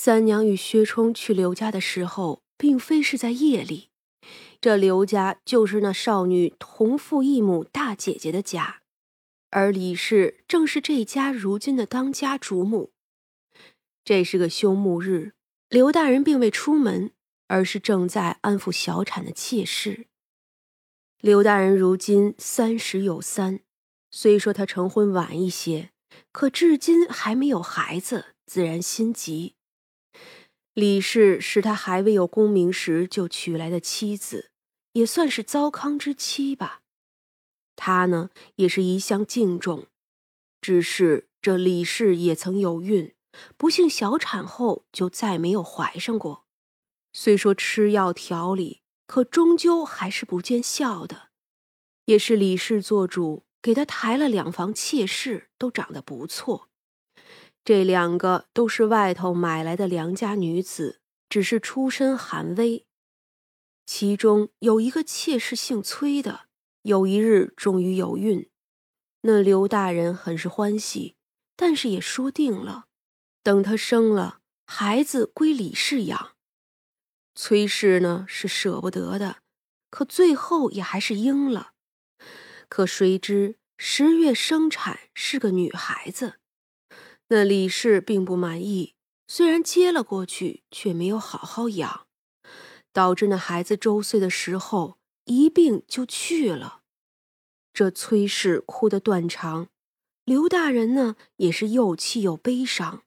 三娘与薛冲去刘家的时候，并非是在夜里。这刘家就是那少女同父异母大姐姐的家，而李氏正是这家如今的当家主母。这是个休沐日，刘大人并未出门，而是正在安抚小产的妾室。刘大人如今三十有三，虽说他成婚晚一些，可至今还没有孩子，自然心急。李氏是他还未有功名时就娶来的妻子，也算是糟糠之妻吧。他呢，也是一向敬重。只是这李氏也曾有孕，不幸小产后就再没有怀上过。虽说吃药调理，可终究还是不见效的。也是李氏做主，给他抬了两房妾室，都长得不错。这两个都是外头买来的良家女子，只是出身寒微。其中有一个妾室姓崔的，有一日终于有孕，那刘大人很是欢喜，但是也说定了，等她生了孩子归李氏养。崔氏呢是舍不得的，可最后也还是应了。可谁知十月生产是个女孩子。那李氏并不满意，虽然接了过去，却没有好好养，导致那孩子周岁的时候一病就去了。这崔氏哭得断肠，刘大人呢也是又气又悲伤。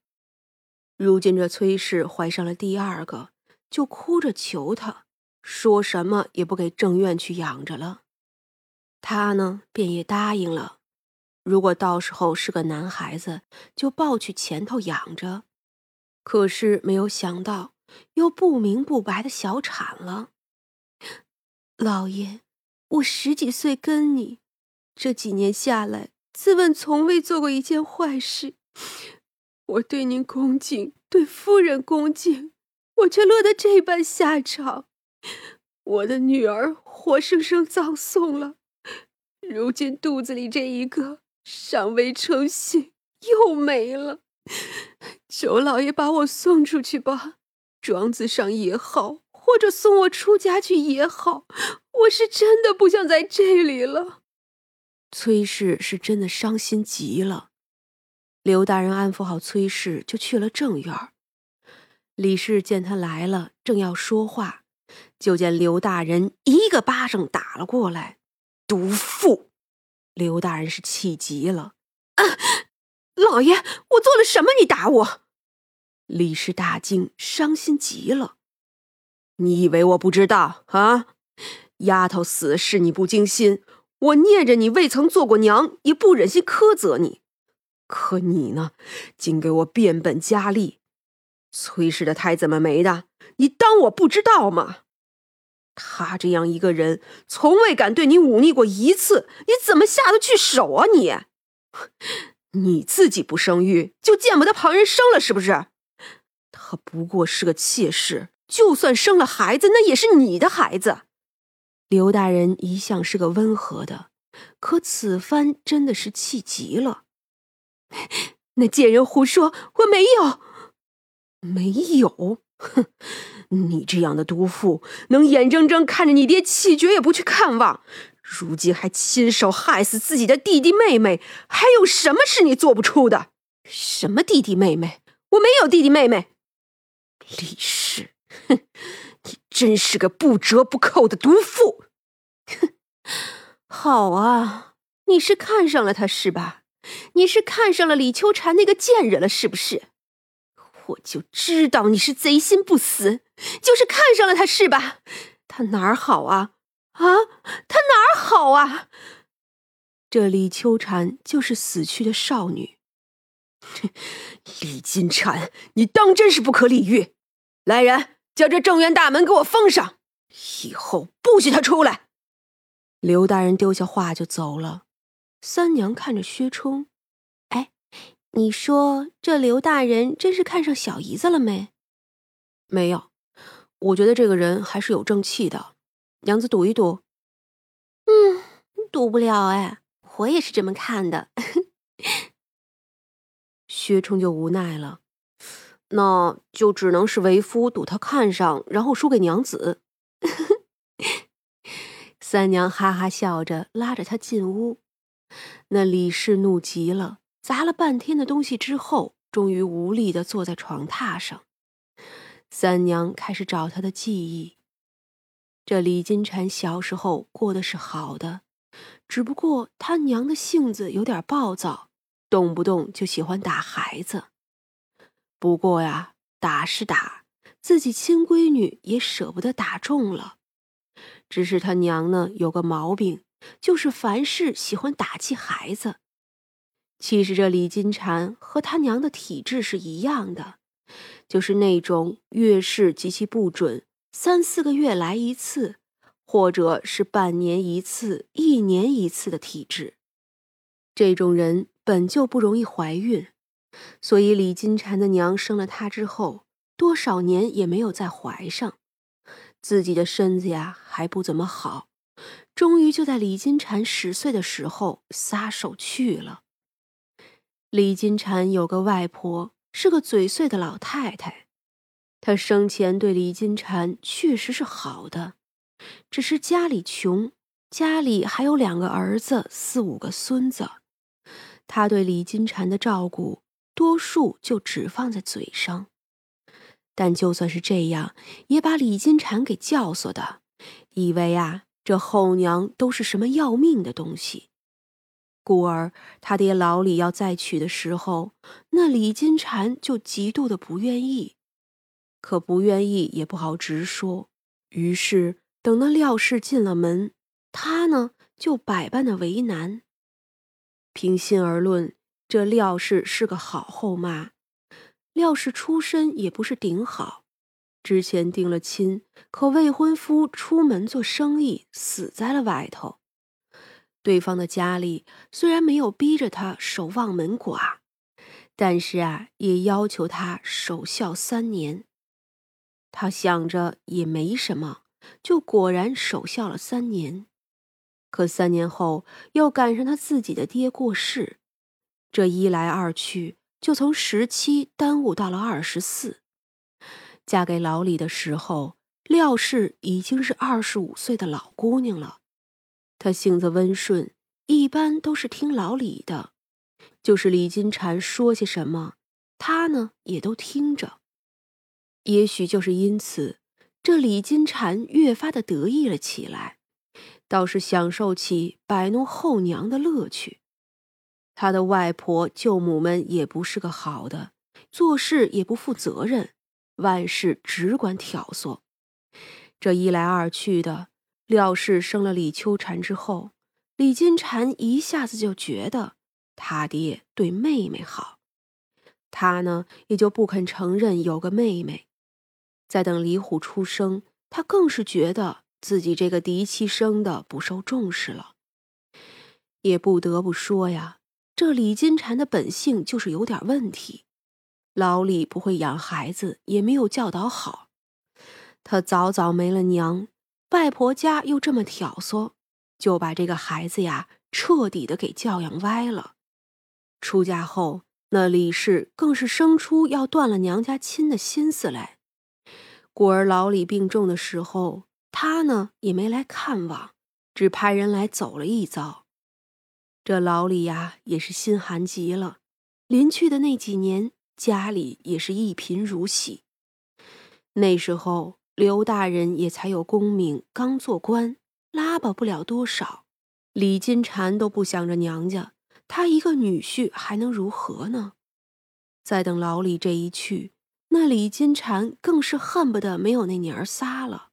如今这崔氏怀上了第二个，就哭着求他，说什么也不给正院去养着了。他呢便也答应了。如果到时候是个男孩子，就抱去前头养着。可是没有想到，又不明不白的小产了。老爷，我十几岁跟你，这几年下来，自问从未做过一件坏事。我对您恭敬，对夫人恭敬，我却落得这般下场。我的女儿活生生葬送了，如今肚子里这一个。尚未成形，又没了。求老爷把我送出去吧，庄子上也好，或者送我出家去也好。我是真的不想在这里了。崔氏是真的伤心极了。刘大人安抚好崔氏，就去了正院。李氏见他来了，正要说话，就见刘大人一个巴掌打了过来，毒妇。刘大人是气急了，啊！老爷，我做了什么？你打我！李氏大惊，伤心极了。你以为我不知道啊？丫头死是你不惊心，我念着你未曾做过娘，也不忍心苛责你。可你呢，竟给我变本加厉。崔氏的胎怎么没的？你当我不知道吗？他这样一个人，从未敢对你忤逆过一次，你怎么下得去手啊？你，你自己不生育，就见不得旁人生了，是不是？他不过是个妾室，就算生了孩子，那也是你的孩子。刘大人一向是个温和的，可此番真的是气急了。那贱人胡说，我没有，没有。哼，你这样的毒妇，能眼睁睁看着你爹气绝也不去看望，如今还亲手害死自己的弟弟妹妹，还有什么是你做不出的？什么弟弟妹妹？我没有弟弟妹妹。李氏，哼，你真是个不折不扣的毒妇。哼，好啊，你是看上了他是吧？你是看上了李秋蝉那个贱人了是不是？我就知道你是贼心不死，就是看上了他是吧？他哪儿好啊？啊，他哪儿好啊？这李秋蝉就是死去的少女。李金蝉，你当真是不可理喻！来人，将这正院大门给我封上，以后不许他出来。刘大人丢下话就走了。三娘看着薛冲。你说这刘大人真是看上小姨子了没？没有，我觉得这个人还是有正气的。娘子赌一赌。嗯，赌不了哎，我也是这么看的。薛冲就无奈了，那就只能是为夫赌他看上，然后输给娘子。三娘哈哈笑着，拉着他进屋。那李氏怒极了，砸了半天的东西之后，终于无力的坐在床榻上。三娘开始找他的记忆。这李金蝉小时候过的是好的，只不过他娘的性子有点暴躁，动不动就喜欢打孩子。不过呀，打是打，自己亲闺女也舍不得打中了。只是他娘呢有个毛病，就是凡事喜欢打击孩子。其实这李金蝉和他娘的体质是一样的，就是那种月事极其不准。三四个月来一次，或者是半年一次、一年一次的体质，这种人本就不容易怀孕，所以李金蝉的娘生了他之后，多少年也没有再怀上，自己的身子呀还不怎么好，终于就在李金蝉十岁的时候撒手去了。李金蝉有个外婆，是个嘴碎的老太太。她生前对李金蝉确实是好的，只是家里穷，家里还有两个儿子、四五个孙子，他对李金蝉的照顾多数就只放在嘴上。但就算是这样，也把李金蝉给教唆的，以为啊这后娘都是什么要命的东西，故而他爹老李要再娶的时候，那李金蝉就极度的不愿意。可不愿意也不好直说，于是等那廖氏进了门，他呢就百般的为难。平心而论，这廖氏是个好后妈，廖氏出身也不是顶好，之前定了亲，可未婚夫出门做生意死在了外头。对方的家里虽然没有逼着他守望门寡，但是啊，也要求他守孝三年。他想着也没什么，就果然守孝了三年。可三年后又赶上他自己的爹过世，这一来二去，就从十七耽误到了二十四。嫁给老李的时候，廖氏已经是二十五岁的老姑娘了。他性子温顺，一般都是听老李的，就是李金蝉说些什么，他呢也都听着。也许就是因此，这李金蝉越发的得意了起来，倒是享受起摆弄后娘的乐趣。他的外婆舅母们也不是个好的，做事也不负责任，万事只管挑唆。这一来二去的，廖氏生了李秋蝉之后，李金蝉一下子就觉得他爹对妹妹好，他呢也就不肯承认有个妹妹。再等李虎出生，他更是觉得自己这个嫡妻生的不受重视了。也不得不说呀，这李金蝉的本性就是有点问题。老李不会养孩子，也没有教导好，他早早没了娘，外婆家又这么挑唆，就把这个孩子呀彻底的给教养歪了。出嫁后，那李氏更是生出要断了娘家亲的心思来。故而老李病重的时候，他呢也没来看望，只派人来走了一遭。这老李呀也是心寒极了。临去的那几年，家里也是一贫如洗。那时候刘大人也才有功名，刚做官，拉拔不了多少。李金蝉都不想着娘家，他一个女婿还能如何呢？再等老李这一去。那李金蝉更是恨不得没有那娘儿仨了，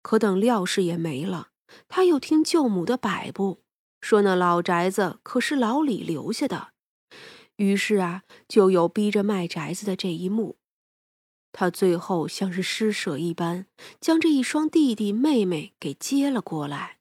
可等廖氏也没了，他又听舅母的摆布，说那老宅子可是老李留下的，于是啊，就有逼着卖宅子的这一幕。他最后像是施舍一般，将这一双弟弟妹妹给接了过来。